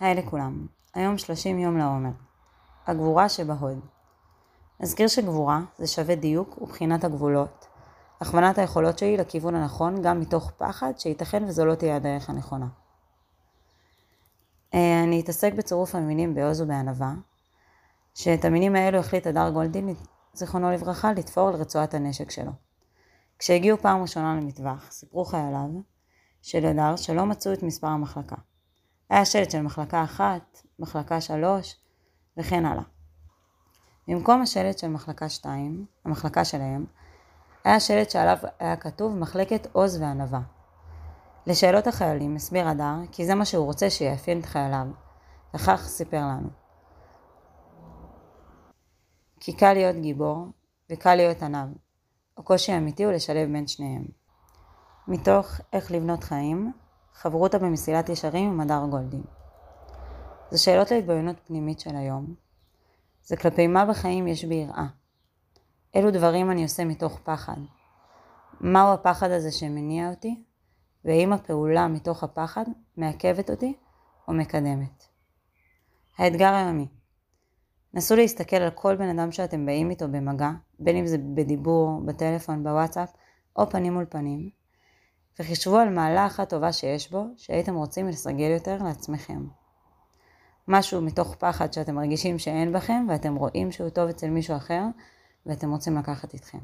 היי לכולם, היום 30 יום לעומר. הגבורה שבהוד. נזכיר שגבורה זה שווה דיוק ובחינת הגבולות, הכוונת היכולות שלי לכיוון הנכון גם מתוך פחד שייתכן וזו לא תהיה הדרך הנכונה. אה, אני אתעסק בצירוף המינים בעוז ובענווה, שאת המינים האלו החליט הדר גולדין, זיכרונו לברכה, לתפור לרצועת הנשק שלו. כשהגיעו פעם ראשונה למטווח, סיפרו חייליו של הדר שלא מצאו את מספר המחלקה. היה שלט של מחלקה אחת, מחלקה שלוש, וכן הלאה. במקום השלט של מחלקה שתיים, המחלקה שלהם, היה שלט שעליו היה כתוב מחלקת עוז וענווה. לשאלות החיילים הסביר הדר כי זה מה שהוא רוצה שיאפיין את חייליו, וכך סיפר לנו. כי קל להיות גיבור, וקל להיות עניו. הקושי האמיתי הוא לשלב בין שניהם. מתוך איך לבנות חיים, חברותא במסילת ישרים עם הדר גולדין. זה שאלות להתבוננות פנימית של היום. זה כלפי מה בחיים יש בי יראה. אילו דברים אני עושה מתוך פחד. מהו הפחד הזה שמניע אותי, והאם הפעולה מתוך הפחד מעכבת אותי או מקדמת. האתגר היומי נסו להסתכל על כל בן אדם שאתם באים איתו במגע, בין אם זה בדיבור, בטלפון, בוואטסאפ, או פנים מול פנים, וחישבו על מעלה אחת טובה שיש בו, שהייתם רוצים לסגל יותר לעצמכם. משהו מתוך פחד שאתם מרגישים שאין בכם, ואתם רואים שהוא טוב אצל מישהו אחר, ואתם רוצים לקחת איתכם.